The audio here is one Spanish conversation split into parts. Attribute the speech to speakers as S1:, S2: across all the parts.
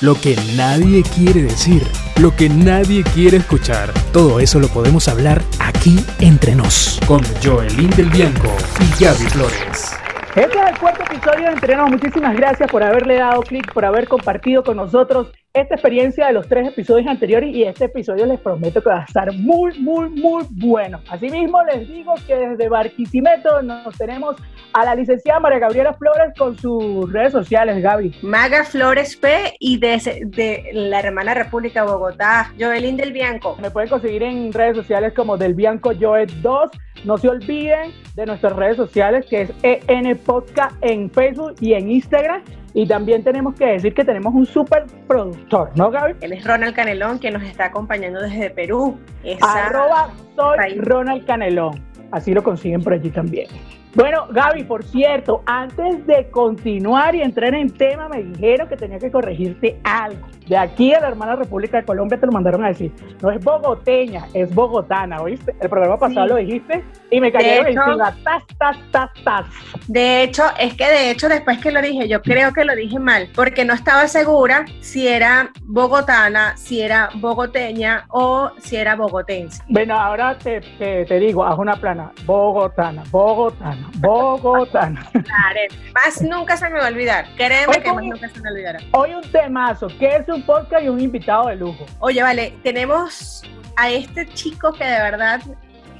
S1: lo que nadie quiere decir, lo que nadie quiere escuchar. Todo eso lo podemos hablar aquí entre nos, con Joelín del Bianco y Gaby Flores.
S2: Este es el cuarto episodio de Entrenos. Muchísimas gracias por haberle dado clic, por haber compartido con nosotros esta experiencia de los tres episodios anteriores y este episodio les prometo que va a estar muy, muy, muy bueno. Asimismo, les digo que desde Barquisimeto nos tenemos a la licenciada María Gabriela Flores con sus redes sociales, Gaby.
S3: Maga Flores P y de, de la hermana República Bogotá, Joelín del Bianco.
S2: Me pueden conseguir en redes sociales como del Bianco Joet 2. No se olviden de nuestras redes sociales que es EN Podcast en Facebook y en Instagram. Y también tenemos que decir que tenemos un super productor, ¿no, Gaby?
S3: Él es Ronald Canelón, que nos está acompañando desde Perú.
S2: Arroba soy Ronald Canelón. Así lo consiguen por allí también. Bueno, Gaby, por cierto, antes de continuar y entrar en tema, me dijeron que tenía que corregirte algo. De aquí a la hermana República de Colombia te lo mandaron a decir. No es bogoteña, es bogotana, ¿oíste? El programa pasado lo dijiste y me cayeron encima. Tas, tas, tas, tas.
S3: De hecho, es que de hecho, después que lo dije, yo creo que lo dije mal, porque no estaba segura si era bogotana, si era bogoteña o si era bogotense.
S2: Bueno, ahora te, te, te digo, haz una plana. Bogotana, bogotana. Bogotá.
S3: Claro, más nunca se me va a olvidar. Créeme que más nunca se me olvidará.
S2: Hoy un temazo, que es un podcast y un invitado de lujo.
S3: Oye, vale, tenemos a este chico que de verdad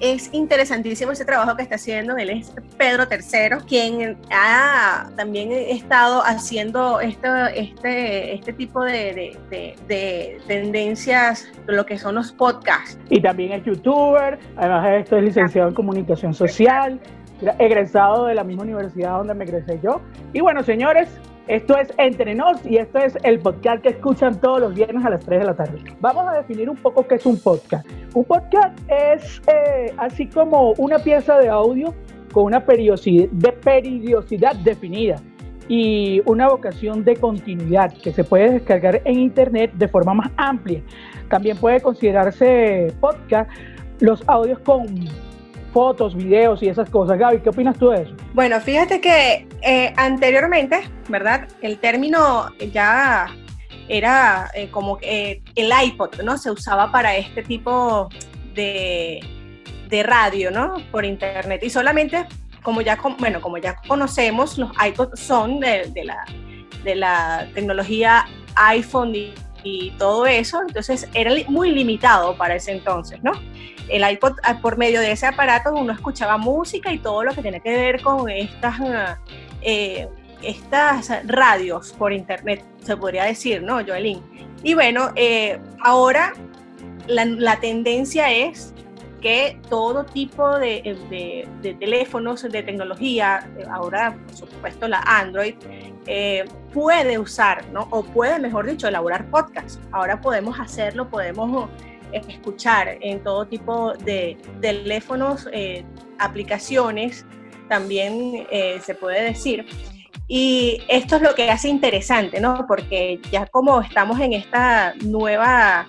S3: es interesantísimo ese trabajo que está haciendo. Él es Pedro III, quien ha también estado haciendo este, este, este tipo de, de, de, tendencias, lo que son los podcasts.
S2: Y también es youtuber, además de esto es licenciado en comunicación social egresado de la misma universidad donde me egresé yo. Y bueno, señores, esto es Entre Nos y esto es el podcast que escuchan todos los viernes a las 3 de la tarde. Vamos a definir un poco qué es un podcast. Un podcast es eh, así como una pieza de audio con una periodicidad, de periodicidad definida y una vocación de continuidad que se puede descargar en internet de forma más amplia. También puede considerarse podcast los audios con fotos, videos y esas cosas. Gaby, ¿qué opinas tú de eso?
S3: Bueno, fíjate que eh, anteriormente, ¿verdad? El término ya era eh, como eh, el iPod, ¿no? Se usaba para este tipo de, de radio, ¿no? Por internet. Y solamente, como ya, bueno, como ya conocemos, los iPods son de, la, de la tecnología iPhone y, y todo eso, entonces era muy limitado para ese entonces, ¿no? el iPod, ah, por medio de ese aparato, uno escuchaba música y todo lo que tiene que ver con estas, eh, estas radios por internet, se podría decir, ¿no, Joelín? Y bueno, eh, ahora la, tendencia es que todo tipo de, teléfonos, de tecnología, ahora por supuesto la Android, eh, puede usar, ¿no? O puede, mejor dicho, elaborar podcast. Ahora podemos hacerlo, podemos escuchar en todo tipo de teléfonos, eh, aplicaciones, también eh, se puede decir. Y esto es lo que hace interesante, ¿no? Porque ya como estamos en esta nueva,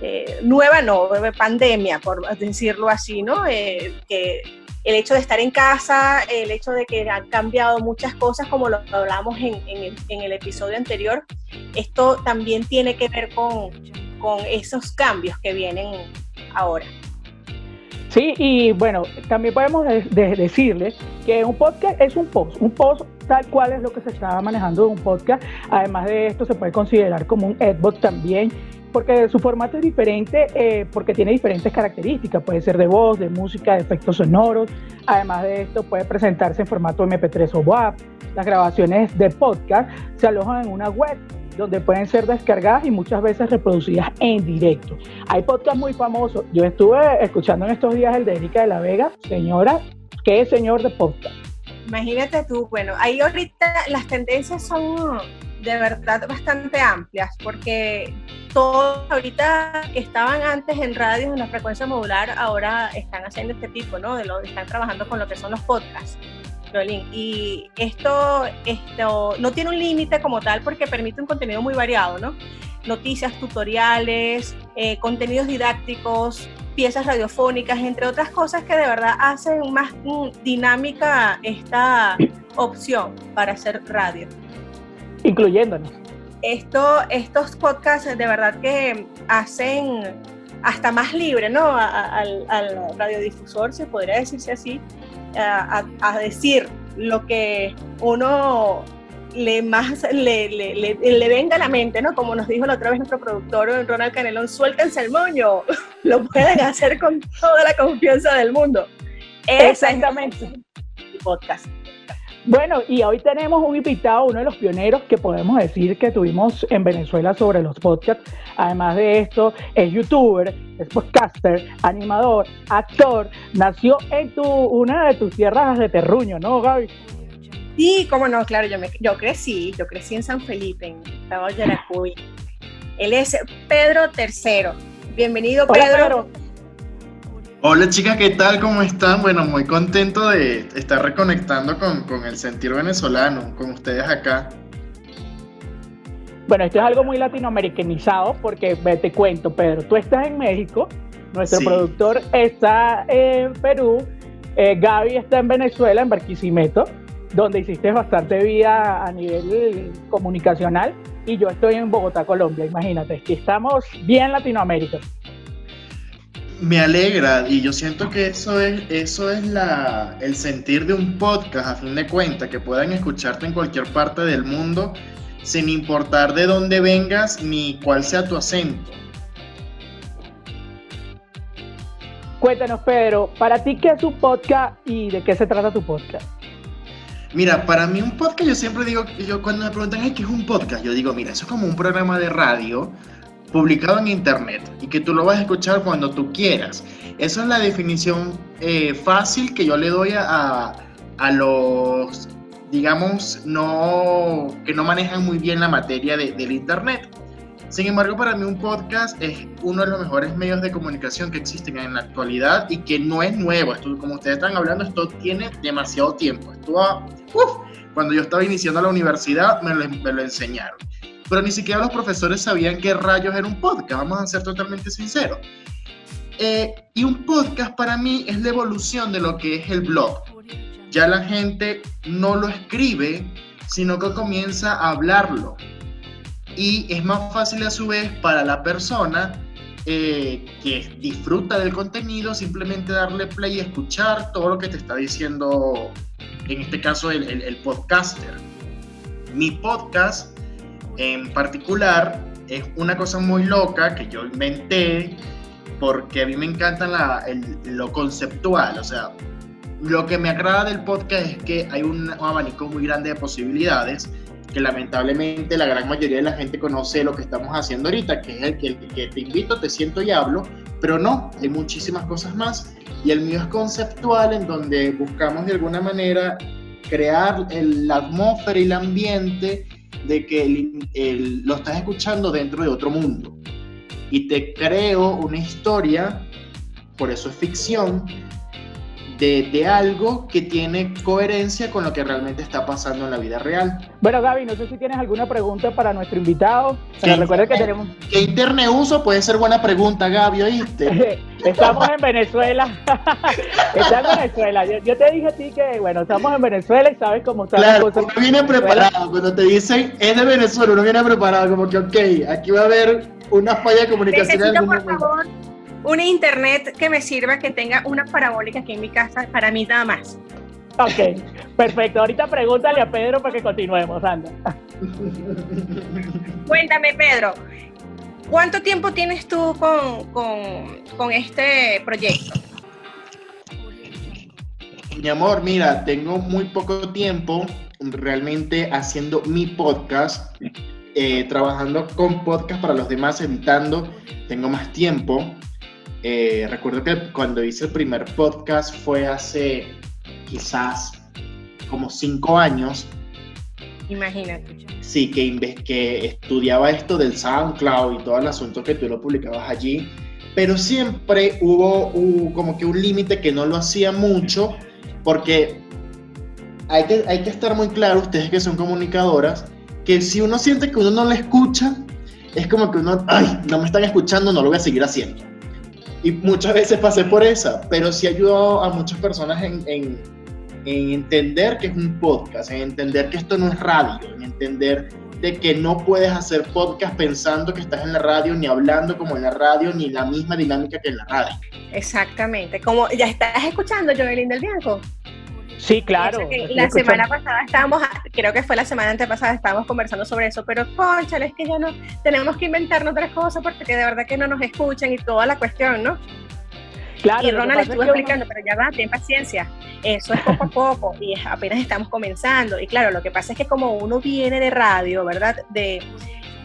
S3: eh, nueva no, pandemia, por decirlo así, ¿no? que el hecho de estar en casa, el hecho de que han cambiado muchas cosas, como lo hablamos en, el episodio anterior, esto también tiene que ver con, con esos cambios que vienen ahora.
S2: Sí, y bueno, también podemos decirles que un podcast es un post, un post tal cual es lo que se está manejando de un podcast. Además de esto, se puede considerar como un adbot también, porque su formato es diferente, eh, porque tiene diferentes características. Puede ser de voz, de música, de efectos sonoros. Además de esto, puede presentarse en formato MP3 o WAV. Las grabaciones de podcast se alojan en una web donde pueden ser descargadas y muchas veces reproducidas en directo. Hay podcasts muy famosos. Yo estuve escuchando en estos días el de Erika de la Vega. Señora, ¿qué señor de podcast?
S3: Imagínate tú, bueno, ahí ahorita las tendencias son de verdad bastante amplias, porque todos ahorita que estaban antes en radio en la frecuencia modular, ahora están haciendo este tipo, ¿no? De lo, están trabajando con lo que son los podcasts. Y esto, esto no tiene un límite como tal porque permite un contenido muy variado, ¿no? Noticias, tutoriales, eh, contenidos didácticos, piezas radiofónicas, entre otras cosas que de verdad hacen más dinámica esta opción para hacer radio.
S2: Incluyéndonos.
S3: esto, estos podcasts de verdad que hacen hasta más libre, ¿no? al, radiodifusor, se podría decirse así, a, decir lo que uno le más le, le, venga a la mente, ¿no? Como nos dijo la otra vez nuestro productor Ronald Canelón, suéltense el moño, lo pueden hacer con toda la confianza del mundo.
S2: Exactamente. Es podcast. Bueno, y hoy tenemos un invitado, uno de los pioneros que podemos decir que tuvimos en Venezuela sobre los podcasts. Además de esto, es youtuber, es podcaster, animador, actor. Nació en tu, una de tus tierras de terruño, ¿no, Gaby?
S3: Sí, cómo no, claro, yo, me, yo crecí, yo crecí en San Felipe, en Estado de Yaracuy. Él es Pedro III. Bienvenido, Pedro.
S4: Hola chicas, ¿qué tal? ¿Cómo están? Bueno, muy contento de estar reconectando con, el sentir venezolano, con ustedes acá.
S2: Bueno, esto es algo muy latinoamericanizado porque te cuento, Pedro, tú estás en México, nuestro productor está en Perú, eh, Gaby está en Venezuela, en Barquisimeto, donde hiciste bastante vida a nivel comunicacional, y yo estoy en Bogotá, Colombia, imagínate, que estamos bien Latinoamérica
S4: me alegra y yo siento que eso es, eso es la, el sentir de un podcast, a fin de cuentas, que puedan escucharte en cualquier parte del mundo sin importar de dónde vengas ni cuál sea tu acento.
S2: Cuéntanos, Pedro, para ti, ¿qué es un podcast y de qué se trata tu podcast?
S4: Mira, para mí un podcast, yo siempre digo, yo cuando me preguntan qué es un podcast, yo digo, mira, eso es como un programa de radio publicado en internet y que tú lo vas a escuchar cuando tú quieras. Esa es la definición eh, fácil que yo le doy a, a, los, digamos, no, que no manejan muy bien la materia del internet. Sin embargo, para mí un podcast es uno de los mejores medios de comunicación que existen en la actualidad y que no es nuevo. Esto, como ustedes están hablando, esto tiene demasiado tiempo. Esto, cuando yo estaba iniciando la universidad me me lo enseñaron pero ni siquiera los profesores sabían qué rayos era un podcast, vamos a ser totalmente sinceros. Eh, y un podcast para mí es la evolución de lo que es el blog. Ya la gente no lo escribe, sino que comienza a hablarlo. Y es más fácil a su vez para la persona eh, que disfruta del contenido simplemente darle play y escuchar todo lo que te está diciendo, en este caso, el, el podcaster. Mi podcast en particular es una cosa muy loca que yo inventé porque a mí me encanta lo conceptual, o sea, lo que me agrada del podcast es que hay un, abanico muy grande de posibilidades que lamentablemente la gran mayoría de la gente conoce lo que estamos haciendo ahorita, que es el que, el que te invito, te siento y hablo, pero no, hay muchísimas cosas más. Y el mío es conceptual, en donde buscamos de alguna manera crear la atmósfera y el ambiente de que lo estás escuchando dentro de otro mundo. Y te creo una historia, por eso es ficción, de, algo que tiene coherencia con lo que realmente está pasando en la vida real.
S2: Bueno, Gaby, no sé si tienes alguna pregunta para nuestro invitado. Recuerda que tenemos...
S4: ¿Qué internet uso? Puede ser buena pregunta, Gaby, ¿oíste?
S2: estamos en Venezuela. estamos en Venezuela. Yo, te dije a ti que, bueno, estamos en Venezuela y sabes cómo están
S4: claro, las cosas. Uno viene preparado. Cuando te dicen es de Venezuela, uno viene preparado, como que, ok, aquí va a haber una falla de comunicación.
S3: Necesito, por favor, un internet que me sirva, que tenga una parabólica aquí en mi casa, para mí nada más.
S2: Ok, perfecto. Ahorita pregúntale a Pedro para que continuemos, anda.
S3: Cuéntame, Pedro, ¿cuánto tiempo tienes tú con, con este proyecto?
S4: Mi amor, mira, tengo muy poco tiempo realmente haciendo mi podcast, eh, trabajando con podcast para los demás, editando, tengo más tiempo. Eh, recuerdo que cuando hice el primer podcast fue hace quizás como cinco años.
S3: Imagínate.
S4: Sí, que, que estudiaba esto del SoundCloud y todo el asunto que tú lo publicabas allí, pero siempre hubo, como que un límite que no lo hacía mucho, porque hay que, hay que estar muy claro, ustedes que son comunicadoras, que si uno siente que uno no le escucha, es como que uno, ay, no me están escuchando, no lo voy a seguir haciendo. Y muchas veces pasé por esa, pero sí ayudó a muchas personas en, en, entender que es un podcast, en entender que esto no es radio, en entender de que no puedes hacer podcast pensando que estás en la radio, ni hablando como en la radio, ni la misma dinámica que en la radio.
S3: Exactamente. Como ya estás escuchando, Joelín del Bianco.
S2: Sí, claro.
S3: La semana pasada estábamos, creo que fue la semana antepasada, estábamos conversando sobre eso, pero conchale, es que ya no tenemos que inventarnos otras cosas porque de verdad que no nos escuchan y toda la cuestión, ¿no?
S2: Claro,
S3: y Ronald estuvo explicando, pero ya va, ten paciencia. Eso es poco a poco y apenas estamos comenzando. Y claro, lo que pasa es que como uno viene de radio, ¿verdad? De,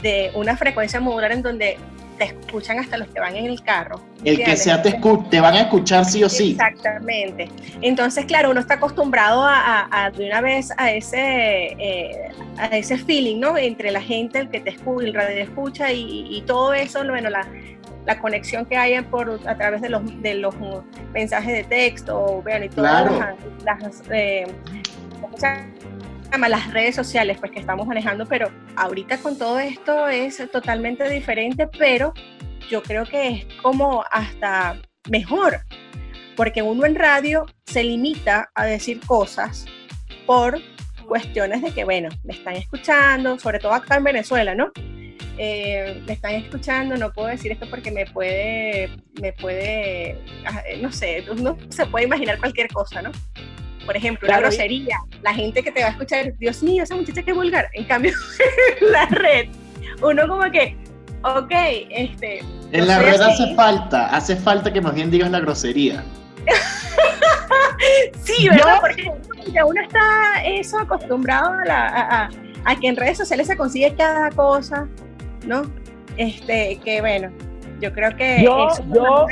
S3: de una frecuencia modular en donde te escuchan hasta los que van en el carro.
S4: El que sea te, te van a escuchar sí o sí.
S3: Exactamente. Entonces, claro, uno está acostumbrado a, de una vez a ese, eh, a ese feeling, ¿no? Entre la gente, el que te escucha, el radio escucha y, todo eso, bueno, la, la conexión que hay por, a través de los, de los mensajes de texto, vean, y todas las, eh, las redes sociales pues que estamos manejando, pero ahorita con todo esto es totalmente diferente, pero yo creo que es como hasta mejor, porque uno en radio se limita a decir cosas por cuestiones de que, bueno, me están escuchando, sobre todo acá en Venezuela, ¿no? Eh, me están escuchando, no puedo decir esto porque me puede, me puede, ah, no sé, no se puede imaginar cualquier cosa, ¿no? Por ejemplo, la grosería, la gente que te va a escuchar, Dios mío, esa muchacha que vulgar. En cambio, en la red, uno como que, ok, este...
S4: En la red hace falta, hace falta que más bien digas la grosería.
S3: sí, ¿verdad? Porque uno está eso acostumbrado a, a, que en redes sociales se consigue cada cosa, ¿no? Este, que bueno, yo creo que
S2: yo, yo,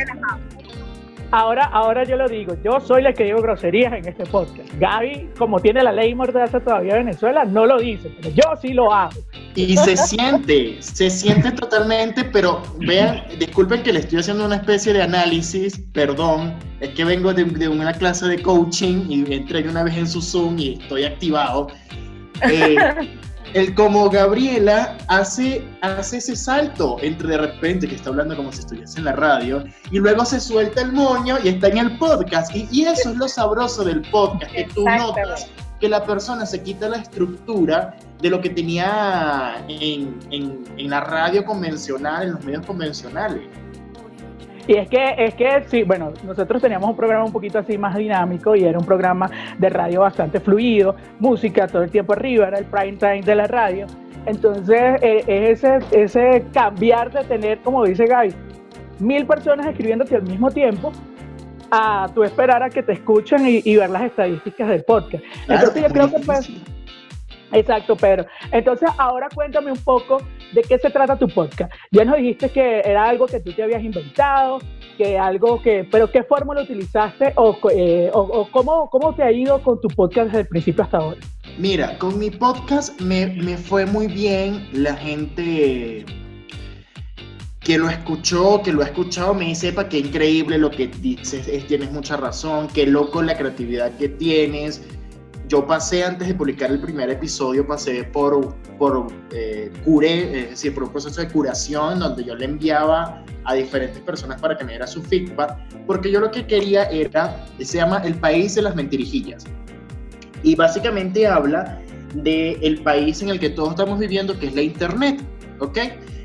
S2: ahora, ahora yo lo digo, yo soy la que digo groserías en este podcast. Gaby, como tiene la ley mordaza todavía en Venezuela, no lo dice, pero yo sí lo hago.
S4: Y se siente, se siente totalmente, pero vean, disculpen que le estoy haciendo una especie de análisis, perdón, es que vengo de, de una clase de coaching y entré una vez en su Zoom y estoy activado. Eh, el como Gabriela hace, hace ese salto entre de repente que está hablando como si estuviese en la radio y luego se suelta el moño y está en el podcast. Y, y eso es lo sabroso del podcast, que tú notas que la persona se quita la estructura de lo que tenía en, en, en la radio convencional, en los medios convencionales.
S2: Y es que, es que sí, bueno, nosotros teníamos un programa un poquito así más dinámico y era un programa de radio bastante fluido, música todo el tiempo arriba, era el prime time de la radio. Entonces, eh, es ese, ese cambiar de tener, como dice Gaby, mil personas escribiéndote al mismo tiempo a tú esperar a que te escuchen y, ver las estadísticas del podcast. Entonces, yo creo que pues, Exacto, Pedro. Entonces, ahora cuéntame un poco de qué se trata tu podcast. Ya nos dijiste que era algo que tú te habías inventado, que algo que, pero ¿qué fórmula utilizaste o, eh, o, cómo, cómo, te ha ido con tu podcast desde el principio hasta ahora?
S4: Mira, con mi podcast me, me fue muy bien. La gente que lo escuchó, que lo ha escuchado, me dice, para qué increíble lo que dices, tienes mucha razón, qué loco la creatividad que tienes yo pasé antes de publicar el primer episodio, pasé por, por eh, cure, es decir, por un proceso de curación donde yo le enviaba a diferentes personas para que me diera su feedback, porque yo lo que quería era, se llama El País de las Mentirijillas. Y básicamente habla del el país en el que todos estamos viviendo, que es la Internet, ¿ok?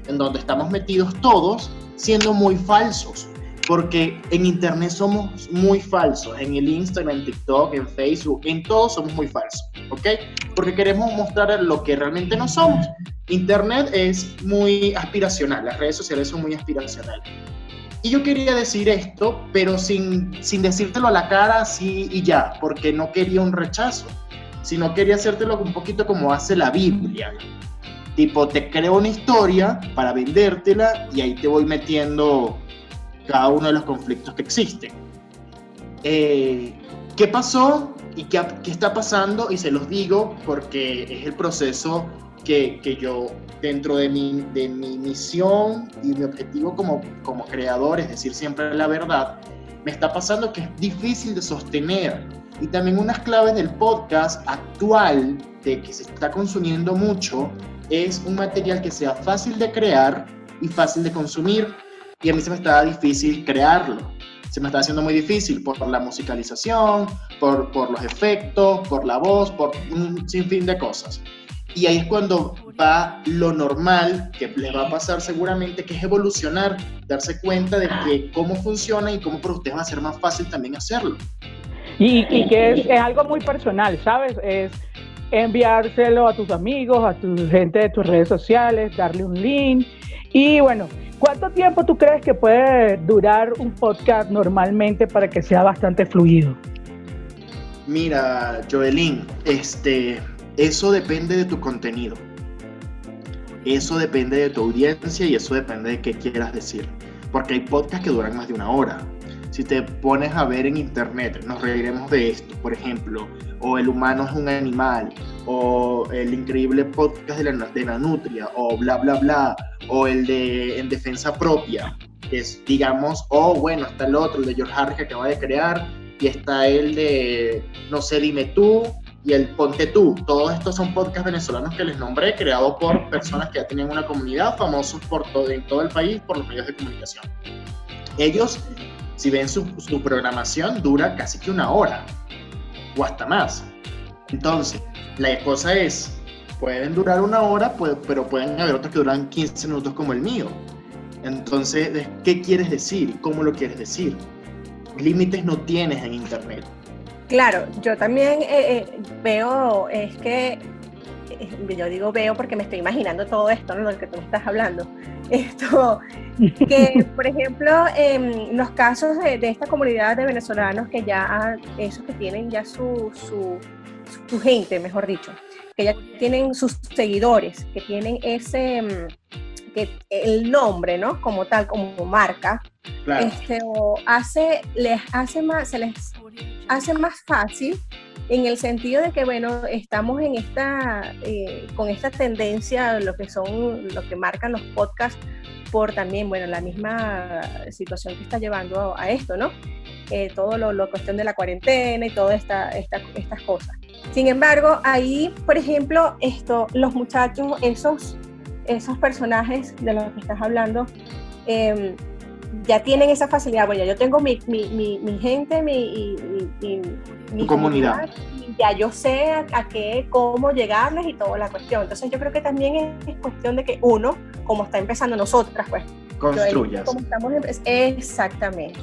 S4: En donde estamos metidos todos siendo muy falsos porque en Internet somos muy falsos, en el Instagram, en TikTok, en Facebook, en todo somos muy falsos, ¿ok? Porque queremos mostrar lo que realmente no somos. Internet es muy aspiracional, las redes sociales son muy aspiracionales. Y yo quería decir esto, pero sin, sin decírtelo a la cara así y ya, porque no quería un rechazo, sino quería hacértelo un poquito como hace la Biblia. Tipo, te creo una historia para vendértela y ahí te voy metiendo cada uno de los conflictos que existen. Eh, ¿Qué pasó y qué, qué, está pasando? Y se los digo porque es el proceso que, que yo, dentro de mi, de mi misión y mi objetivo como, como creador, es decir, siempre la verdad, me está pasando que es difícil de sostener. Y también unas claves del podcast actual, de que se está consumiendo mucho, es un material que sea fácil de crear y fácil de consumir y a mí se me estaba difícil crearlo. Se me estaba haciendo muy difícil por la musicalización, por, por los efectos, por la voz, por un sinfín de cosas. Y ahí es cuando va lo normal que les va a pasar seguramente, que es evolucionar, darse cuenta de que cómo funciona y cómo para ustedes va a ser más fácil también hacerlo.
S2: Y, que es, es, algo muy personal, ¿sabes? Es enviárselo a tus amigos, a tu gente de tus redes sociales, darle un link. Y bueno, ¿cuánto tiempo tú crees que puede durar un podcast normalmente para que sea bastante fluido?
S4: Mira, Joelín, este, eso depende de tu contenido. Eso depende de tu audiencia y eso depende de qué quieras decir. Porque hay podcasts que duran más de una hora si te pones a ver en internet, nos reiremos de esto, por ejemplo, o El humano es un animal, o el increíble podcast de la, de la nutria, o bla, bla, bla, o el de En Defensa Propia, que es, digamos, o bueno, está el otro, el de George Harris que acaba de crear, y está el de No sé, dime tú, y el Ponte tú. Todos estos son podcasts venezolanos que les nombré, creados por personas que ya tenían una comunidad, famosos por todo, en todo el país por los medios de comunicación. Ellos si ven su, programación, dura casi que una hora o hasta más. Entonces, la cosa es, pueden durar una hora, pero pueden haber otros que duran 15 minutos como el mío. Entonces, ¿qué quieres decir? ¿Cómo lo quieres decir? Límites no tienes en Internet.
S3: Claro, yo también eh, eh, veo, es que eh, yo digo veo porque me estoy imaginando todo esto, ¿no? Lo que tú estás hablando. Esto, que por ejemplo, en los casos de, esta comunidad de venezolanos que ya, esos que tienen ya su, su, su, gente, mejor dicho, que ya tienen sus seguidores, que tienen ese, mm, que el nombre, ¿no? Como tal, como marca, este, hace, les hace más, se les hace más fácil en el sentido de que, bueno, estamos en esta, eh, con esta tendencia, lo que son, lo que marcan los podcasts, por también, bueno, la misma situación que está llevando a, esto, ¿no? Eh, todo lo, lo, cuestión de la cuarentena y todas esta, esta, estas cosas. Sin embargo, ahí, por ejemplo, esto, los muchachos, esos, esos personajes de los que estás hablando, eh, ya tienen esa facilidad. Bueno, yo tengo mi, mi, mi, gente, mi,
S4: mi comunidad.
S3: ya yo sé a, qué, cómo llegarles y toda la cuestión. Entonces yo creo que también es, cuestión de que uno, como está empezando nosotras, pues...
S4: Construyas.
S3: Como estamos exactamente.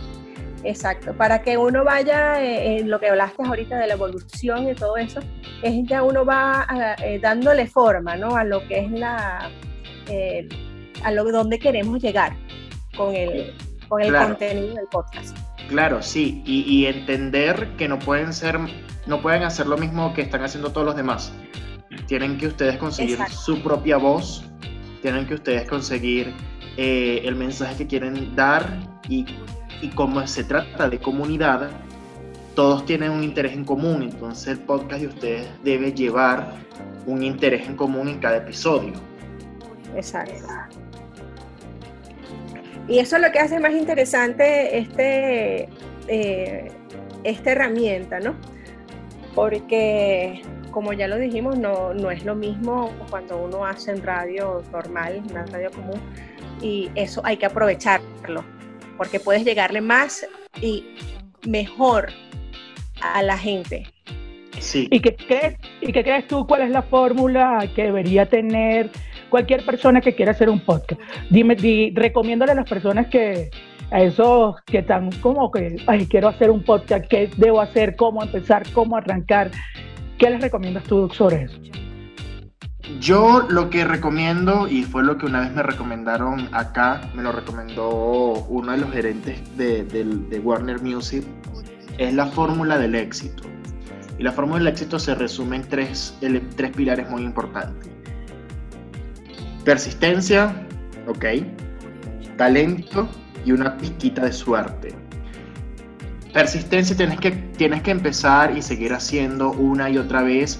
S3: Exacto, para que uno vaya, eh, en lo que hablaste ahorita de la evolución y todo eso, es ya uno va eh, dándole forma, ¿no? A lo que es la, eh, a lo donde queremos llegar con el, con el contenido del podcast.
S4: Claro, sí, y, entender que no pueden ser, no pueden hacer lo mismo que están haciendo todos los demás. Tienen que ustedes conseguir su propia voz, tienen que ustedes conseguir eh, el mensaje que quieren dar y, y como se trata de comunidad, todos tienen un interés en común, entonces el podcast de ustedes debe llevar un interés en común en cada episodio.
S3: Exacto. Y eso es lo que hace más interesante este, eh, esta herramienta, ¿no? Porque, como ya lo dijimos, no, no es lo mismo cuando uno hace en radio normal, una radio común, y eso hay que aprovecharlo, porque puedes llegarle más y mejor a la gente.
S2: Sí. ¿Y qué crees, y qué crees tú cuál es la fórmula que debería tener cualquier persona que quiera hacer un podcast. Dime, di, recomiéndale a las personas que, a esos que están como que, ay, quiero hacer un podcast, ¿qué debo hacer? ¿Cómo empezar? ¿Cómo arrancar? ¿Qué les recomiendas tú sobre eso?
S4: Yo lo que recomiendo, y fue lo que una vez me recomendaron acá, me lo recomendó uno de los gerentes de, Warner Music, es la fórmula del éxito. Y la fórmula del éxito se resume en tres, tres pilares muy importantes. Persistencia, ok. Talento y una pizquita de suerte. Persistencia, tienes que, tienes que empezar y seguir haciendo una y otra vez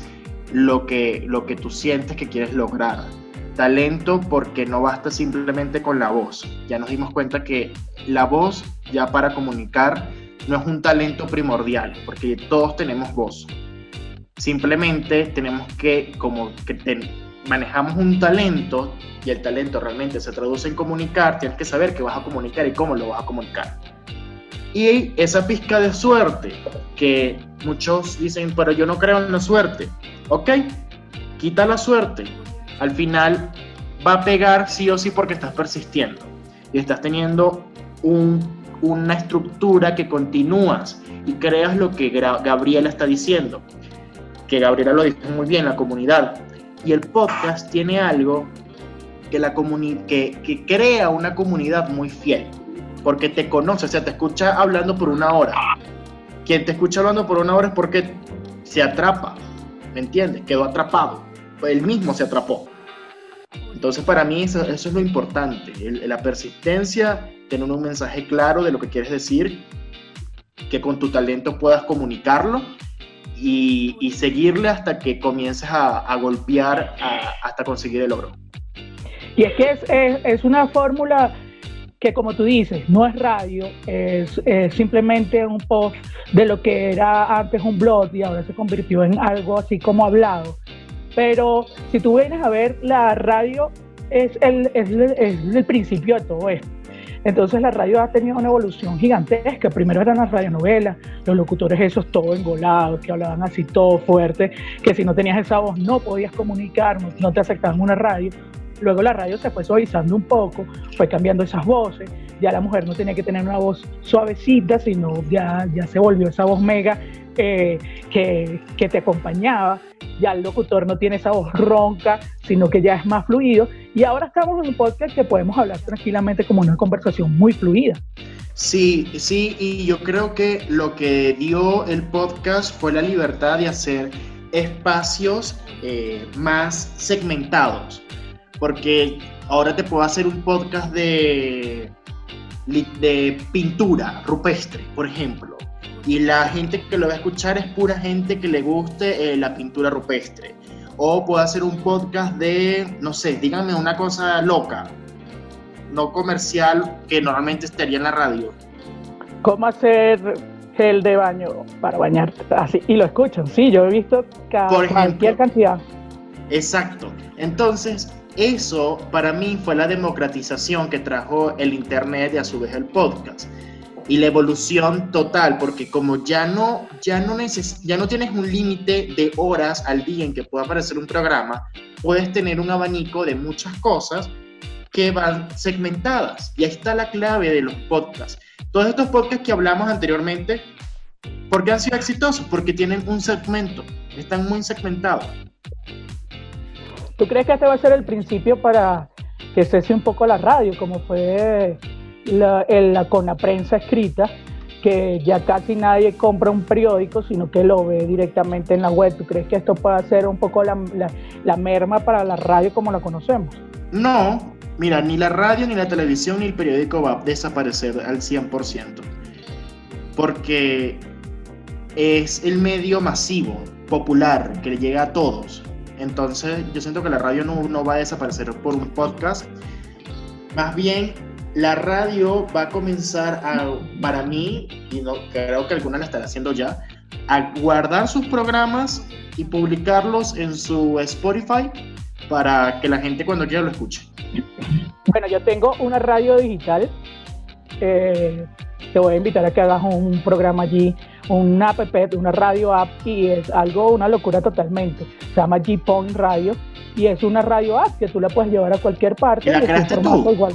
S4: lo que, lo que tú sientes que quieres lograr. Talento porque no basta simplemente con la voz. Ya nos dimos cuenta que la voz ya para comunicar no es un talento primordial, porque todos tenemos voz. Simplemente tenemos que como que manejamos un talento y el talento realmente se traduce en comunicar, tienes que saber qué vas a comunicar y cómo lo vas a comunicar. Y esa pizca de suerte, que muchos dicen, pero yo no creo en la suerte. Ok, quita la suerte, al final va a pegar sí o sí porque estás persistiendo. Y estás teniendo una estructura que continúas. Y creas lo que Gabriela está diciendo, que Gabriela lo dice muy bien, la comunidad. Y el podcast tiene algo que, la que, que crea una comunidad muy fiel, porque te conoce, o sea, te escucha hablando por una hora. Quien te escucha hablando por una hora es porque se atrapa, ¿me entiendes? Quedó atrapado, él mismo se atrapó. Entonces para mí eso, es lo importante, la persistencia, tener un mensaje claro de lo que quieres decir, que con tu talento puedas comunicarlo y, seguirle hasta que comiences a, golpear hasta conseguir el logro.
S2: Y es que es, es, una fórmula que como tú dices, no es radio, es, simplemente un post de lo que era antes un blog y ahora se convirtió en algo así como hablado. Pero si tú vienes a ver, la radio es el, es el principio de todo esto. Entonces la radio ha tenido una evolución gigantesca. Primero eran las radionovelas, los locutores esos todos engolados, que hablaban así todo fuerte, que si no tenías esa voz no podías comunicar, no, te aceptaban una radio. Luego la radio se fue suavizando un poco, fue cambiando esas voces. Ya la mujer no tenía que tener una voz suavecita, sino ya, ya se volvió esa voz mega eh, que, que te acompañaba ya el locutor no tiene esa voz ronca, sino que ya es más fluido. Y ahora estamos en un podcast que podemos hablar tranquilamente como una conversación muy fluida.
S4: Sí, sí, y yo creo que lo que dio el podcast fue la libertad de hacer espacios eh, más segmentados, porque ahora te puedo hacer un podcast de, de pintura rupestre, por ejemplo, y la gente que lo va a escuchar es pura gente que le guste eh, la pintura rupestre. O puedo hacer un podcast de, no sé, díganme una cosa loca, no comercial, que normalmente estaría en la radio.
S2: ¿Cómo hacer gel de baño para bañarte? Así, y lo escuchan, sí, yo he visto cualquier cantidad.
S4: Exacto. Entonces, eso para mí fue la democratización que trajo el Internet y a su vez el podcast y la evolución total, porque como ya no, ya no, neces ya no tienes un límite de horas al día en que pueda aparecer un programa, puedes tener un abanico de muchas cosas que van segmentadas. Y ahí está la clave de los podcasts. Todos estos podcasts que hablamos anteriormente, ¿por qué han sido exitosos? Porque tienen un segmento, están muy segmentados.
S2: ¿Tú crees que este va a ser el principio para que cese un poco la radio, como fue la, con la prensa escrita, que ya casi nadie compra un periódico, sino que lo ve directamente en la web. ¿Tú crees que esto puede ser un poco la, la, merma para la radio como la conocemos?
S4: No, mira, ni la radio, ni la televisión, ni el periódico va a desaparecer al 100%, porque es el medio masivo, popular, que le llega a todos. Entonces yo siento que la radio no, no va a desaparecer por un podcast. Más bien la radio va a comenzar a, para mí, y no, creo que alguna la estará haciendo ya, a guardar sus programas y publicarlos en su Spotify para que la gente cuando quiera lo escuche.
S2: Bueno, yo tengo una radio digital. Eh, te voy a invitar a que hagas un programa allí, una app, una radio app, y es algo, una locura totalmente. Se llama G-Pong Radio, y es una radio app que tú la puedes llevar a cualquier parte.
S4: ¿La creaste tú? Igual.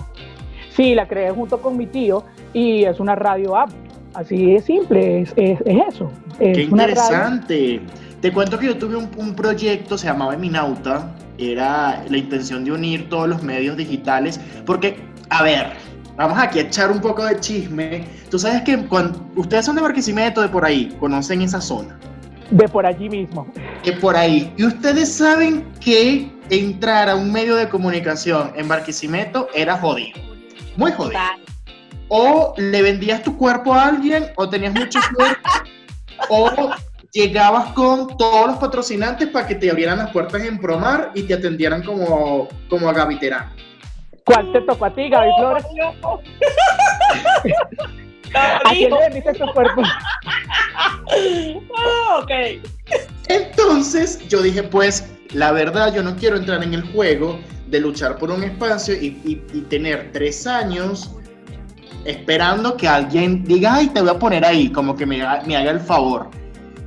S2: Sí, la creé junto con mi tío y es una radio app. Así es simple, es, eso.
S4: Qué interesante. Te cuento que yo tuve un, proyecto, se llamaba Eminauta, era la intención de unir todos los medios digitales, porque, a ver, vamos aquí a echar un poco de chisme. Tú sabes que cuando ustedes son de Barquisimeto, de por ahí, conocen esa zona.
S2: De por allí mismo.
S4: De por ahí. Y ustedes saben que entrar a un medio de comunicación en Barquisimeto era jodido muy jodido. O le vendías tu cuerpo a alguien, o tenías mucho cuerpo, o llegabas con todos los patrocinantes para que te abrieran las puertas en Promar y te atendieran como, como a Gaby Terán.
S2: ¿Cuál te tocó a ti, Gaby Flores? ¿A quién le vendiste tu cuerpo?
S3: Oh, ok.
S4: Entonces yo dije, pues, la verdad, yo no quiero entrar en el juego de luchar por un espacio y, tener tres años esperando que alguien diga, ay, te voy a poner ahí, como que me, me haga el favor.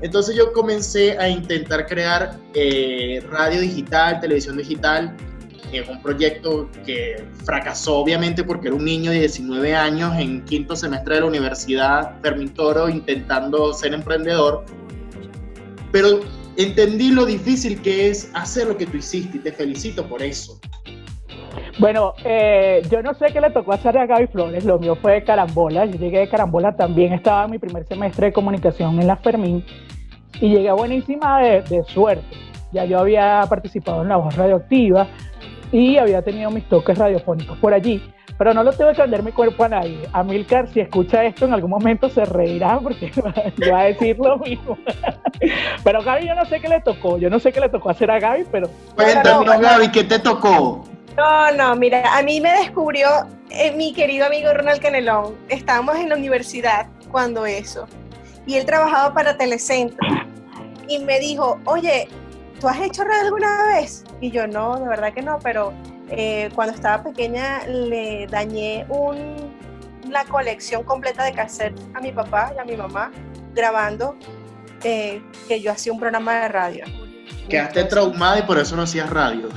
S4: Entonces yo comencé a intentar crear eh, radio digital, televisión digital, en un proyecto que fracasó obviamente porque era un niño de 19 años en quinto semestre de la universidad, Fermín Toro, intentando ser emprendedor. Pero entendí lo difícil que es hacer lo que tú hiciste y te felicito por eso.
S2: Bueno, eh, yo no sé qué le tocó hacer a Gaby Flores, lo mío fue de carambola, yo llegué de carambola también, estaba en mi primer semestre de comunicación en la Fermín y llegué buenísima de, de suerte. Ya yo había participado en la voz radioactiva y había tenido mis toques radiofónicos por allí, pero no lo tengo que vender mi cuerpo a nadie. Amilcar, si escucha esto en algún momento se reirá porque va a decir lo mismo. pero Gaby, yo no sé qué le tocó, yo no sé qué le tocó hacer a Gaby, pero...
S4: Cuéntanos, Gaby, ¿qué te tocó?
S3: No, no, mira, a mí me descubrió eh, mi querido amigo Ronald Canelón. Estábamos en la universidad cuando eso. Y él trabajaba para Telecentro. Y me dijo, oye, ¿tú has hecho radio alguna vez? Y yo, no, de verdad que no, pero eh, cuando estaba pequeña le dañé un, la colección completa de cassette a mi papá y a mi mamá grabando eh, que yo hacía un programa de radio.
S4: Quedaste traumada y por eso no hacías radio.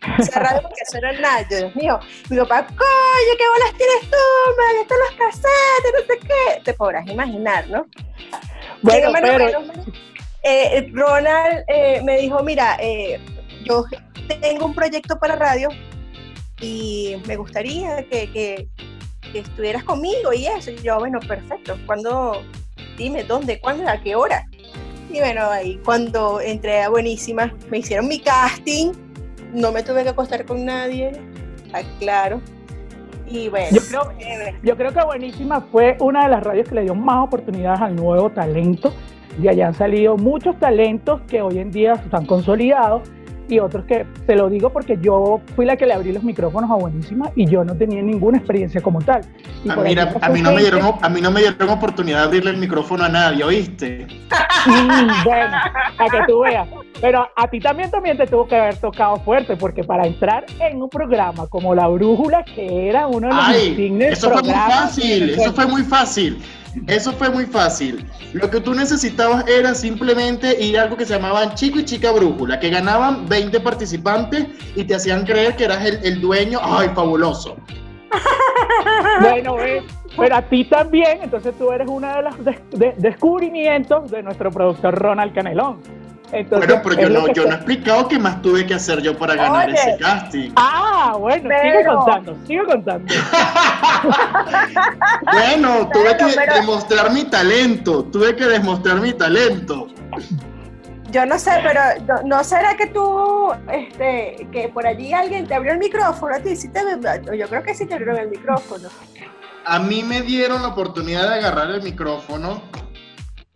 S3: Hacía radio porque eso era nada. Dios mío, mi papá, coño, ¿qué bolas tienes tú? Me están los cassettes, no sé qué. Te podrás imaginar, ¿no?
S2: Bueno, pero...
S3: eh, Ronald eh, me dijo, mira, eh, yo tengo un proyecto para radio y me gustaría que, que, que, estuvieras conmigo y eso. Y yo, bueno, perfecto. ¿Cuándo? Dime, ¿dónde? ¿Cuándo? ¿A qué hora? Y bueno, ahí cuando entré a Buenísima, me hicieron mi casting, no me tuve que acostar con nadie, claro. Y bueno,
S2: yo creo, yo creo que Buenísima fue una de las radios que le dio más oportunidades al nuevo talento. De allá han salido muchos talentos que hoy en día están consolidados y otros que te lo digo porque yo fui la que le abrí los micrófonos a Buenísima y yo no tenía ninguna experiencia como tal.
S4: A, mira, a, mí no me dieron, a mí no me dieron oportunidad de abrirle el micrófono a nadie, ¿oíste?
S2: bueno, a que tú veas. Pero a ti también, también te tuvo que haber tocado fuerte, porque para entrar en un programa como La Brújula, que era uno de los
S4: Ay, Eso fue muy fácil, eso fue muy fácil. Eso fue muy fácil. Lo que tú necesitabas era simplemente ir a algo que se llamaban Chico y Chica Brújula, que ganaban 20 participantes y te hacían creer que eras el, el dueño. ¡Ay, fabuloso!
S2: Bueno, pero a ti también, entonces tú eres uno de los de, de, descubrimientos de nuestro productor Ronald Canelón.
S4: Entonces, bueno, pero yo no, yo no he explicado qué más tuve que hacer yo para ganar Oye. ese casting.
S2: Ah, bueno, pero... sigue contando, sigue contando.
S4: bueno, tuve pero, que pero... demostrar mi talento, tuve que demostrar mi talento.
S3: Yo no sé, pero no, no, será que tú, este, que por allí alguien te abrió el micrófono a ti, sí te, yo creo que sí te abrieron el micrófono.
S4: A mí me dieron la oportunidad de agarrar el micrófono.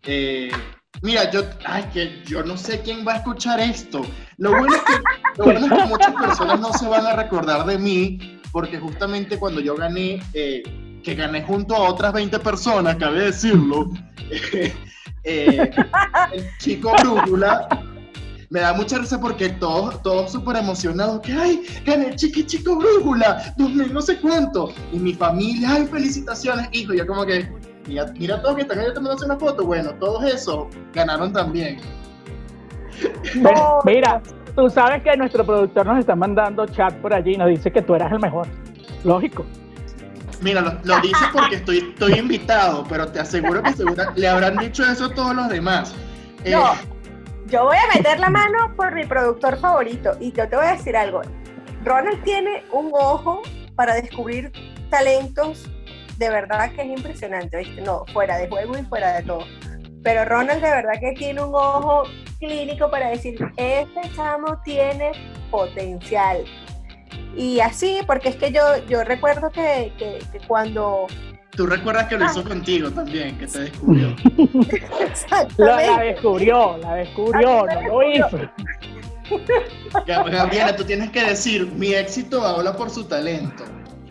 S4: Eh, Mira, yo, ay, que yo no sé quién va a escuchar esto. Lo bueno, es que, muchas personas no se van a recordar de mí, porque justamente cuando yo gané, eh, que gané junto a otras 20 personas, cabe decirlo, eh, el chico Brújula, me da mucha risa porque todos, todos súper emocionados, que ay, gané chiqui chico brújula, 2000 no sé cuánto, y mi familia, ay, felicitaciones, hijo, yo como que, mira, mira todos que están ahí tomándose una foto, bueno, todos esos ganaron también.
S2: No, mira, tú sabes que nuestro productor nos está mandando chat por allí y nos dice que tú eras el mejor, lógico.
S4: Mira, lo, lo dice porque estoy, estoy invitado, pero te aseguro que le habrán dicho eso a todos los demás.
S3: No. Eh, yo voy a meter la mano por mi productor favorito y yo te voy a decir algo. Ronald tiene un ojo para descubrir talentos de verdad que es impresionante, ¿viste? No, fuera de juego y fuera de todo. Pero Ronald de verdad que tiene un ojo clínico para decir, este chamo tiene potencial. Y así, porque es que yo, yo recuerdo que, que, que cuando
S4: Tú recuerdas que lo hizo ah. contigo también, que te descubrió.
S2: la, la, descubrió, la descubrió, no lo hizo.
S4: Gabriela, tú tienes que decir, mi éxito habla por su talento.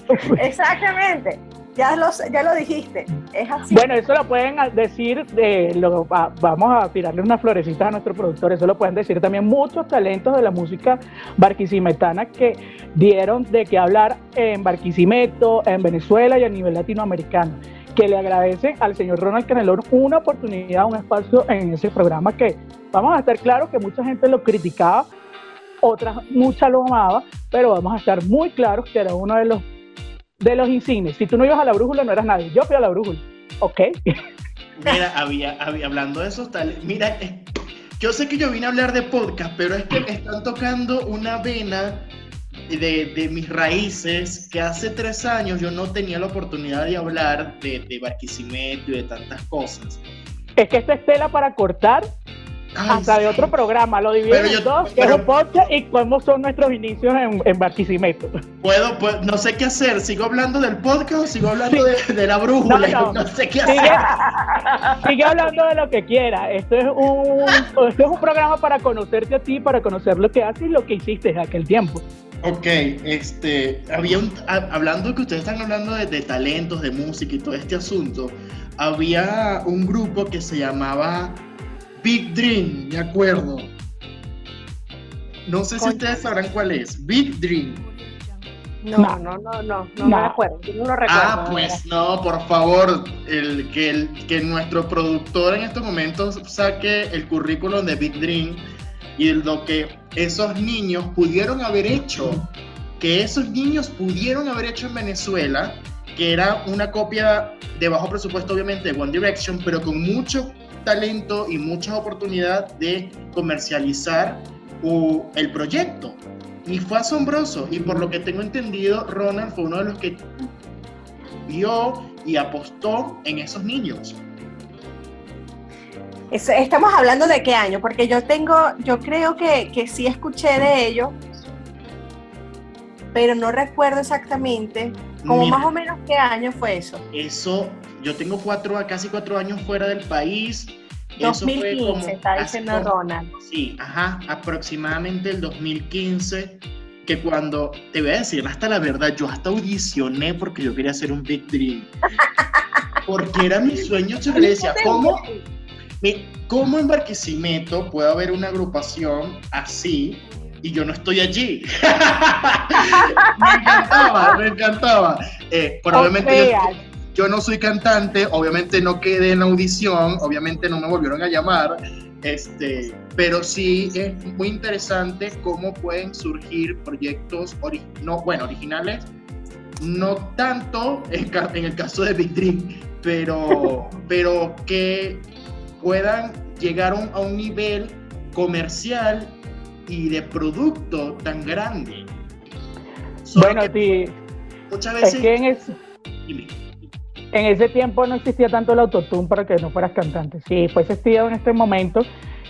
S3: Exactamente. Ya lo, ya lo dijiste, es así.
S2: Bueno, eso lo pueden decir, de, lo, vamos a tirarle unas florecitas a nuestro productor, eso lo pueden decir también muchos talentos de la música barquisimetana que dieron de qué hablar en Barquisimeto, en Venezuela y a nivel latinoamericano. que le agradecen al señor Ronald Canelón una oportunidad, un espacio en ese programa que vamos a estar claros que mucha gente lo criticaba, otras mucha lo amaba, pero vamos a estar muy claros que era uno de los de los insignes. Si tú no ibas a la brújula, no eras nadie. Yo fui a la brújula. ¿Ok?
S4: Mira, había, hablando de eso, tal, mira, eh, yo sé que yo vine a hablar de podcast, pero es que están tocando una vena de, de, mis raíces que hace tres años yo no tenía la oportunidad de hablar de, de Barquisimeto y de tantas cosas.
S2: Es que esta es tela para cortar hasta de otro programa, lo dividimos en dos, que es un podcast y cómo son nuestros inicios en, en Barquisimeto.
S4: Puedo, pues, no sé qué hacer, ¿sigo hablando del podcast o sigo hablando de, la brújula? No, sé qué hacer.
S2: Sigue, hablando de lo que quiera. Esto es, un, esto es un programa para conocerte a ti, para conocer lo que haces y lo que hiciste en aquel tiempo.
S4: Ok, este, había un, hablando que ustedes están hablando de, de talentos, de música y todo este asunto, había un grupo que se llamaba Big Dream, me acuerdo. No sé si ustedes sabrán cuál es. Big Dream.
S3: No, no, no, no, no, me acuerdo, no lo recuerdo.
S4: Ah, pues no, por favor, el, que, el, que nuestro productor en estos momentos saque el currículum de Big Dream y lo que esos niños pudieron haber hecho, que esos niños pudieron haber hecho en Venezuela, que era una copia de bajo presupuesto obviamente de One Direction, pero con mucho talento y mucha oportunidad de comercializar el proyecto. Y fue asombroso. Y por lo que tengo entendido, Ronald fue uno de los que vio y apostó en esos niños.
S3: Estamos hablando de qué año, porque yo tengo, yo creo que, que sí escuché de ello, pero no recuerdo exactamente, como más o menos qué año fue eso.
S4: Eso yo tengo cuatro, casi cuatro años fuera del país.
S3: 2015, está diciendo Ronald.
S4: Sí, ajá, aproximadamente el 2015, que cuando, te voy a decir hasta la verdad, yo hasta audicioné porque yo quería hacer un Big Dream. Porque era mi sueño, yo le decía, ¿cómo, ¿cómo en Barquisimeto puede haber una agrupación así y yo no estoy allí. me encantaba, me encantaba. Eh, probablemente yo no soy cantante, obviamente no quedé en audición, obviamente no me volvieron a llamar, este, pero sí es muy interesante cómo pueden surgir proyectos, no, bueno, originales, no tanto en, el caso de Big Dream, pero, pero que puedan llegar a un nivel comercial y de producto tan grande.
S2: bueno, ti,
S4: muchas veces...
S2: Es en ese tiempo no existía tanto el autotune para que no fueras cantante. Si fuese existido en este momento,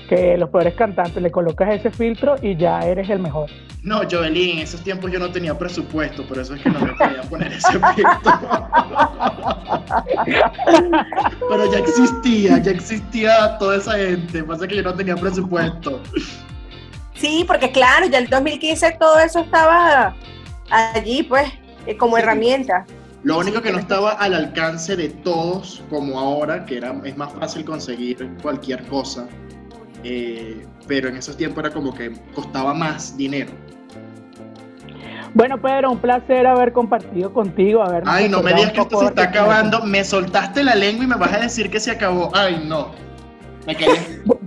S2: que los peores cantantes le colocas ese filtro y ya eres el mejor.
S4: No, Joelín, en esos tiempos yo no tenía presupuesto, por eso es que no me podía poner ese filtro. Pero ya existía, ya existía toda esa gente, pasa que yo no tenía presupuesto.
S3: Sí, porque claro, ya en el 2015 todo eso estaba allí, pues, eh, como herramienta.
S4: Lo único que no estaba al alcance de todos, como ahora, que era, es más fácil conseguir cualquier cosa, eh, pero en esos tiempos era como que costaba más dinero.
S2: Bueno, Pedro, un placer haber compartido contigo. Haber
S4: Ay, no me digas que esto se está acabando. Me soltaste la lengua y me vas a decir que se acabó. Ay, no. Me quedé.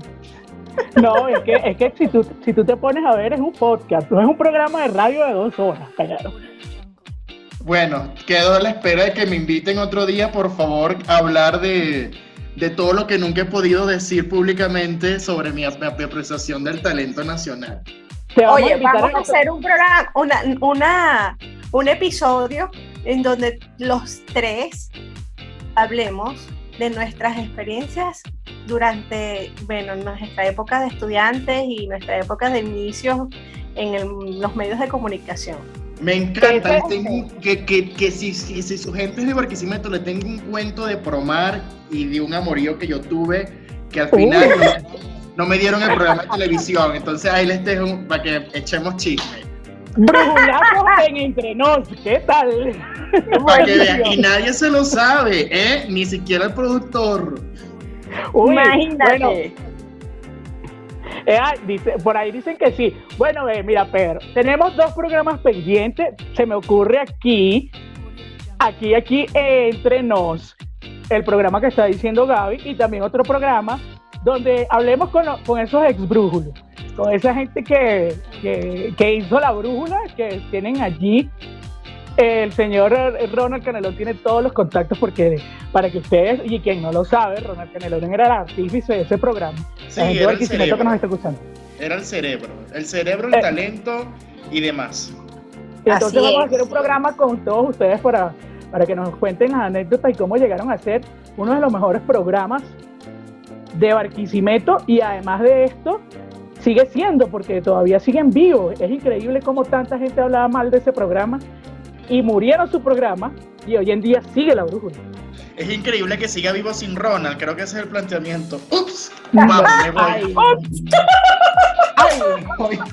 S2: no, es que, es que si, tú, si tú te pones a ver, es un podcast, no es un programa de radio de dos horas, claro.
S4: Bueno, quedo a la espera de que me inviten otro día, por favor, a hablar de, todo lo que nunca he podido decir públicamente sobre mi, apreciación del talento nacional.
S3: Oye, vamos a, hacer un programa, una, un episodio en donde los tres hablemos de nuestras experiencias durante, bueno, nuestra época de estudiantes y nuestra época de inicio en los medios de comunicación.
S4: Me encanta. que, que, que si, si, su gente es de Barquisimeto le tengo un cuento de promar y de un amorío que yo tuve que al final no, me dieron el programa de televisión. Entonces ahí les dejo para que echemos chisme.
S2: Brujulazos en entre nos, ¿qué tal?
S4: Para que vean, y nadie se lo sabe, ¿eh? Ni siquiera el productor.
S3: Imagínate.
S2: Eh, dice, por ahí dicen que sí. Bueno, eh, mira, Pedro, tenemos dos programas pendientes. Se me ocurre aquí, aquí, aquí, entre nos, el programa que está diciendo Gaby y también otro programa donde hablemos con, con esos ex brújulos, con esa gente que, que, hizo la brújula, que tienen allí. El señor Ronald Canelón tiene todos los contactos porque para que ustedes, y quien no lo sabe, Ronald Canelón era el artífice de ese programa.
S4: Sí, era el cerebro. que nos está escuchando. Era el cerebro, el cerebro, el eh. talento y demás.
S2: Entonces vamos a hacer un programa con todos ustedes para, para que nos cuenten las anécdotas y cómo llegaron a ser uno de los mejores programas de Barquisimeto y además de esto sigue siendo porque todavía siguen vivos. Es increíble cómo tanta gente hablaba mal de ese programa y murieron su programa y hoy en día sigue la brújula.
S4: Es increíble que siga vivo sin Ronald, creo que ese es el planteamiento. Ups, vamos, me voy.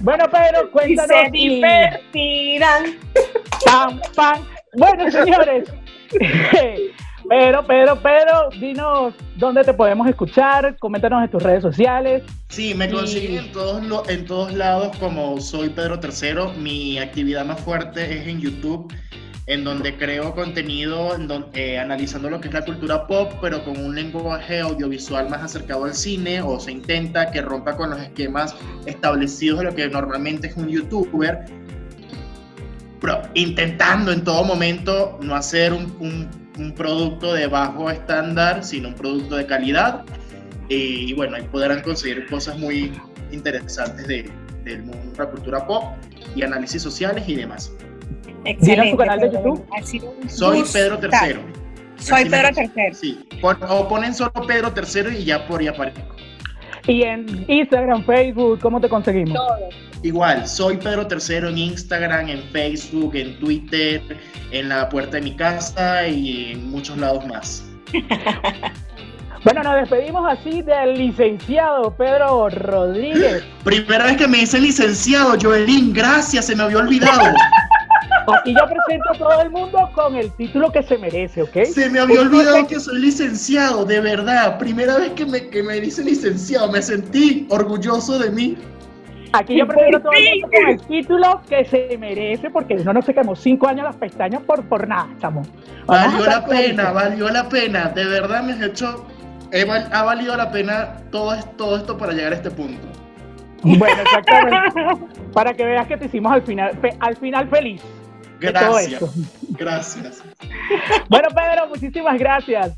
S2: Bueno, pero cuéntanos.
S3: Y se divertirán.
S2: Bueno, señores. Pero, pero, pero, dinos dónde te podemos escuchar, coméntanos en tus redes sociales.
S4: Sí, me consiguen en, todos en todos lados como soy Pedro Tercero. Mi actividad más fuerte es en YouTube, en donde creo contenido eh, analizando lo que es la cultura pop, pero con un lenguaje audiovisual más acercado al cine, o se intenta que rompa con los esquemas establecidos de lo que normalmente es un youtuber. Pero intentando en todo momento no hacer un un producto de bajo estándar, sino un producto de calidad. Y, bueno, ahí podrán conseguir cosas muy interesantes de, del mundo de la cultura pop y análisis sociales y demás.
S2: Excelente. su canal de YouTube?
S4: Soy Pedro Tercero.
S3: Soy Pedro Tercero.
S4: Sí, o ponen solo Pedro Tercero y ya por ahí aparezco.
S2: Y en Instagram, Facebook, ¿cómo te conseguimos? Todo.
S4: Igual, soy Pedro Tercero en Instagram, en Facebook, en Twitter, en la puerta de mi casa y en muchos lados más.
S2: Bueno, nos despedimos así del licenciado Pedro Rodríguez.
S4: Primera vez que me dice licenciado, Joelín, gracias, se me había olvidado.
S2: Aquí yo presento a todo el mundo con el título que se merece, ¿ok?
S4: Se me había olvidado que soy licenciado, de verdad. Primera vez que me, que me dice licenciado, me sentí orgulloso de mí.
S2: Aquí yo presento a todo el mundo con el título que se merece, porque no nos quedamos cinco años las pestañas por, por nada, estamos.
S4: Valió la pena, valió la pena. De verdad me has hecho. ha valido la pena todo, todo esto para llegar a este punto.
S2: Bueno, exactamente. para que veas que te hicimos al final, al final feliz.
S4: Gracias. Gracias.
S2: Bueno, Pedro, muchísimas gracias.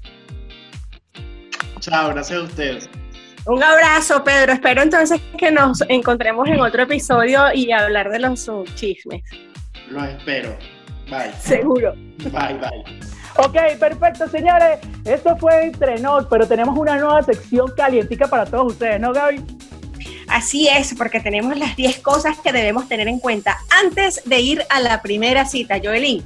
S4: Chao, gracias a ustedes.
S3: Un abrazo, Pedro. Espero entonces que nos encontremos en otro episodio y hablar de los chismes.
S4: Lo espero. Bye.
S3: Seguro.
S4: Bye, bye.
S2: Ok, perfecto, señores. Esto fue entre nos, pero tenemos una nueva sección calientica para todos ustedes, ¿no, Gaby?
S3: Así es, porque tenemos las 10 cosas que debemos tener en cuenta antes de ir a la primera cita, Joelín.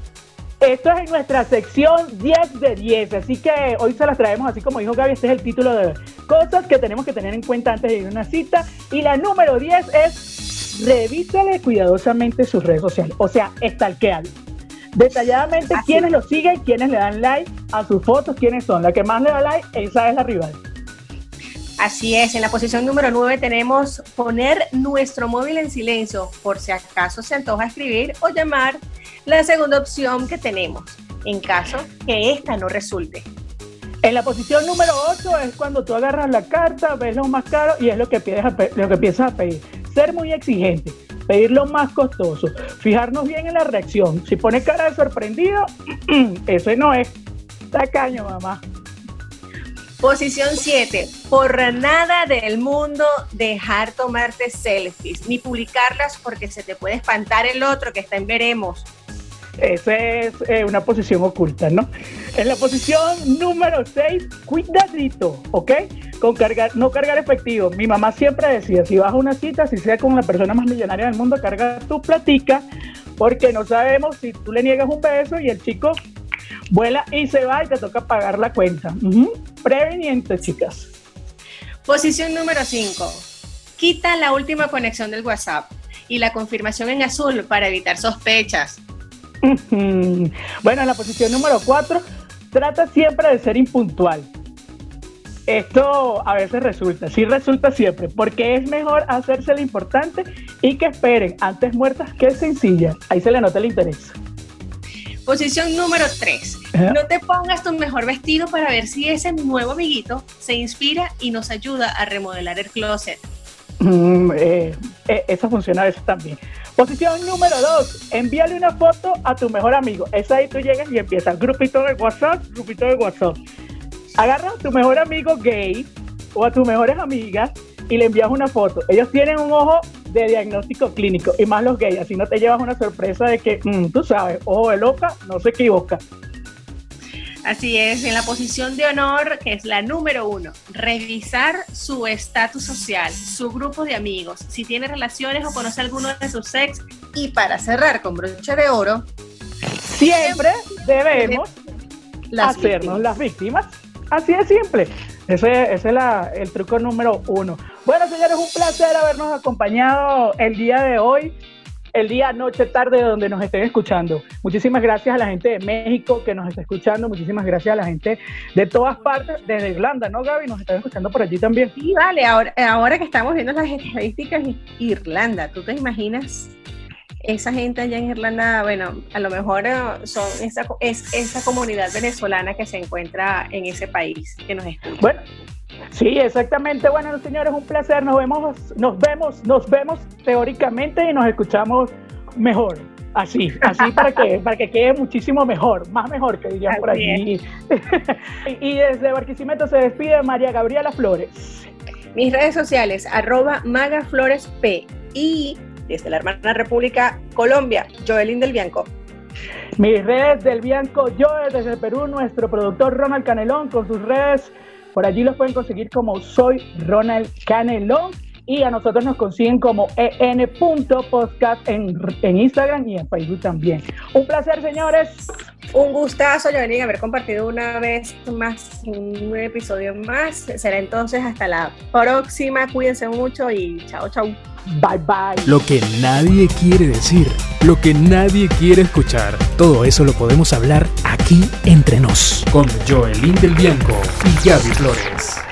S2: Esto es en nuestra sección 10 de 10, así que hoy se las traemos, así como dijo Gaby, este es el título de cosas que tenemos que tener en cuenta antes de ir a una cita. Y la número 10 es revísale cuidadosamente sus redes sociales, o sea, estalquealo. Detalladamente quiénes lo siguen, quiénes le dan like a sus fotos, quiénes son. La que más le da like, esa es la rival.
S3: Así es, en la posición número 9 tenemos poner nuestro móvil en silencio por si acaso se antoja escribir o llamar. La segunda opción que tenemos, en caso que esta no resulte.
S2: En la posición número 8 es cuando tú agarras la carta, ves lo más caro y es lo que, piensas lo que empiezas a pedir. Ser muy exigente, pedir lo más costoso, fijarnos bien en la reacción. Si pone cara de sorprendido, eso no es tacaño, mamá.
S3: Posición 7. Por nada del mundo dejar tomarte selfies, ni publicarlas porque se te puede espantar el otro que está en veremos.
S2: Esa es eh, una posición oculta, ¿no? En la posición número 6, cuidadito, ¿ok? Con cargar, no cargar efectivo. Mi mamá siempre decía, si vas a una cita, si sea con la persona más millonaria del mundo, carga tu platica, porque no sabemos si tú le niegas un beso y el chico vuela y se va y te toca pagar la cuenta. Preveniente, chicas.
S3: Posición número 5. Quita la última conexión del WhatsApp y la confirmación en azul para evitar sospechas.
S2: Bueno, en la posición número 4, trata siempre de ser impuntual. Esto a veces resulta, sí resulta siempre, porque es mejor hacerse lo importante y que esperen antes muertas que sencillas. Ahí se le nota el interés.
S3: Posición número 3. No te pongas tu mejor vestido para ver si ese nuevo amiguito se inspira y nos ayuda a remodelar el closet.
S2: Mm, eh, eh, esa funciona a veces también. Posición número 2. Envíale una foto a tu mejor amigo. Esa ahí tú llegas y empiezas. Grupito de WhatsApp, grupito de WhatsApp. Agarra a tu mejor amigo gay o a tus mejores amigas y le envías una foto. Ellos tienen un ojo de diagnóstico clínico y más los gays, así no te llevas una sorpresa de que, mm, tú sabes, ojo de loca, no se equivoca.
S3: Así es, en la posición de honor, que es la número uno, revisar su estatus social, su grupo de amigos, si tiene relaciones o conoce a alguno de sus ex. Y para cerrar con broche de oro,
S2: siempre debemos hacernos las víctimas. Así de simple. Ese, es el truco número uno. Bueno, señores, un placer habernos acompañado el día de hoy, el día, noche, tarde, donde nos estén escuchando. Muchísimas gracias a la gente de México que nos está escuchando. Muchísimas gracias a la gente de todas partes, desde Irlanda, ¿no, Gaby? Nos están escuchando por allí también.
S3: Sí, vale. Ahora, ahora que estamos viendo las estadísticas, Irlanda, ¿tú te imaginas esa gente allá en Irlanda, bueno, a lo mejor eh, son esa, es esa comunidad venezolana que se encuentra en ese país que nos escucha.
S2: Bueno, sí, exactamente. Bueno, señores, un placer. Nos vemos, nos vemos, nos vemos teóricamente y nos escuchamos mejor. Así, así para que, para que quede muchísimo mejor, más mejor que dirían por allí. y desde Barquisimeto se despide María Gabriela Flores.
S3: Mis redes sociales, arroba magafloresp y desde la hermana República Colombia, Joelín del Bianco.
S2: Mis redes del Bianco Joel desde Perú, nuestro productor Ronald Canelón con sus redes. Por allí los pueden conseguir como soy Ronald Canelón y a nosotros nos consiguen como en.podcast en, en Instagram y en Facebook también. Un placer, señores.
S3: Un gustazo, Joelín, haber compartido una vez más un episodio más. Será entonces hasta la próxima. Cuídense mucho y chao, chao.
S2: Bye bye.
S1: Lo que nadie quiere decir, lo que nadie quiere escuchar, todo eso lo podemos hablar aquí entre nos, con Joelín del Bianco y Gaby Flores.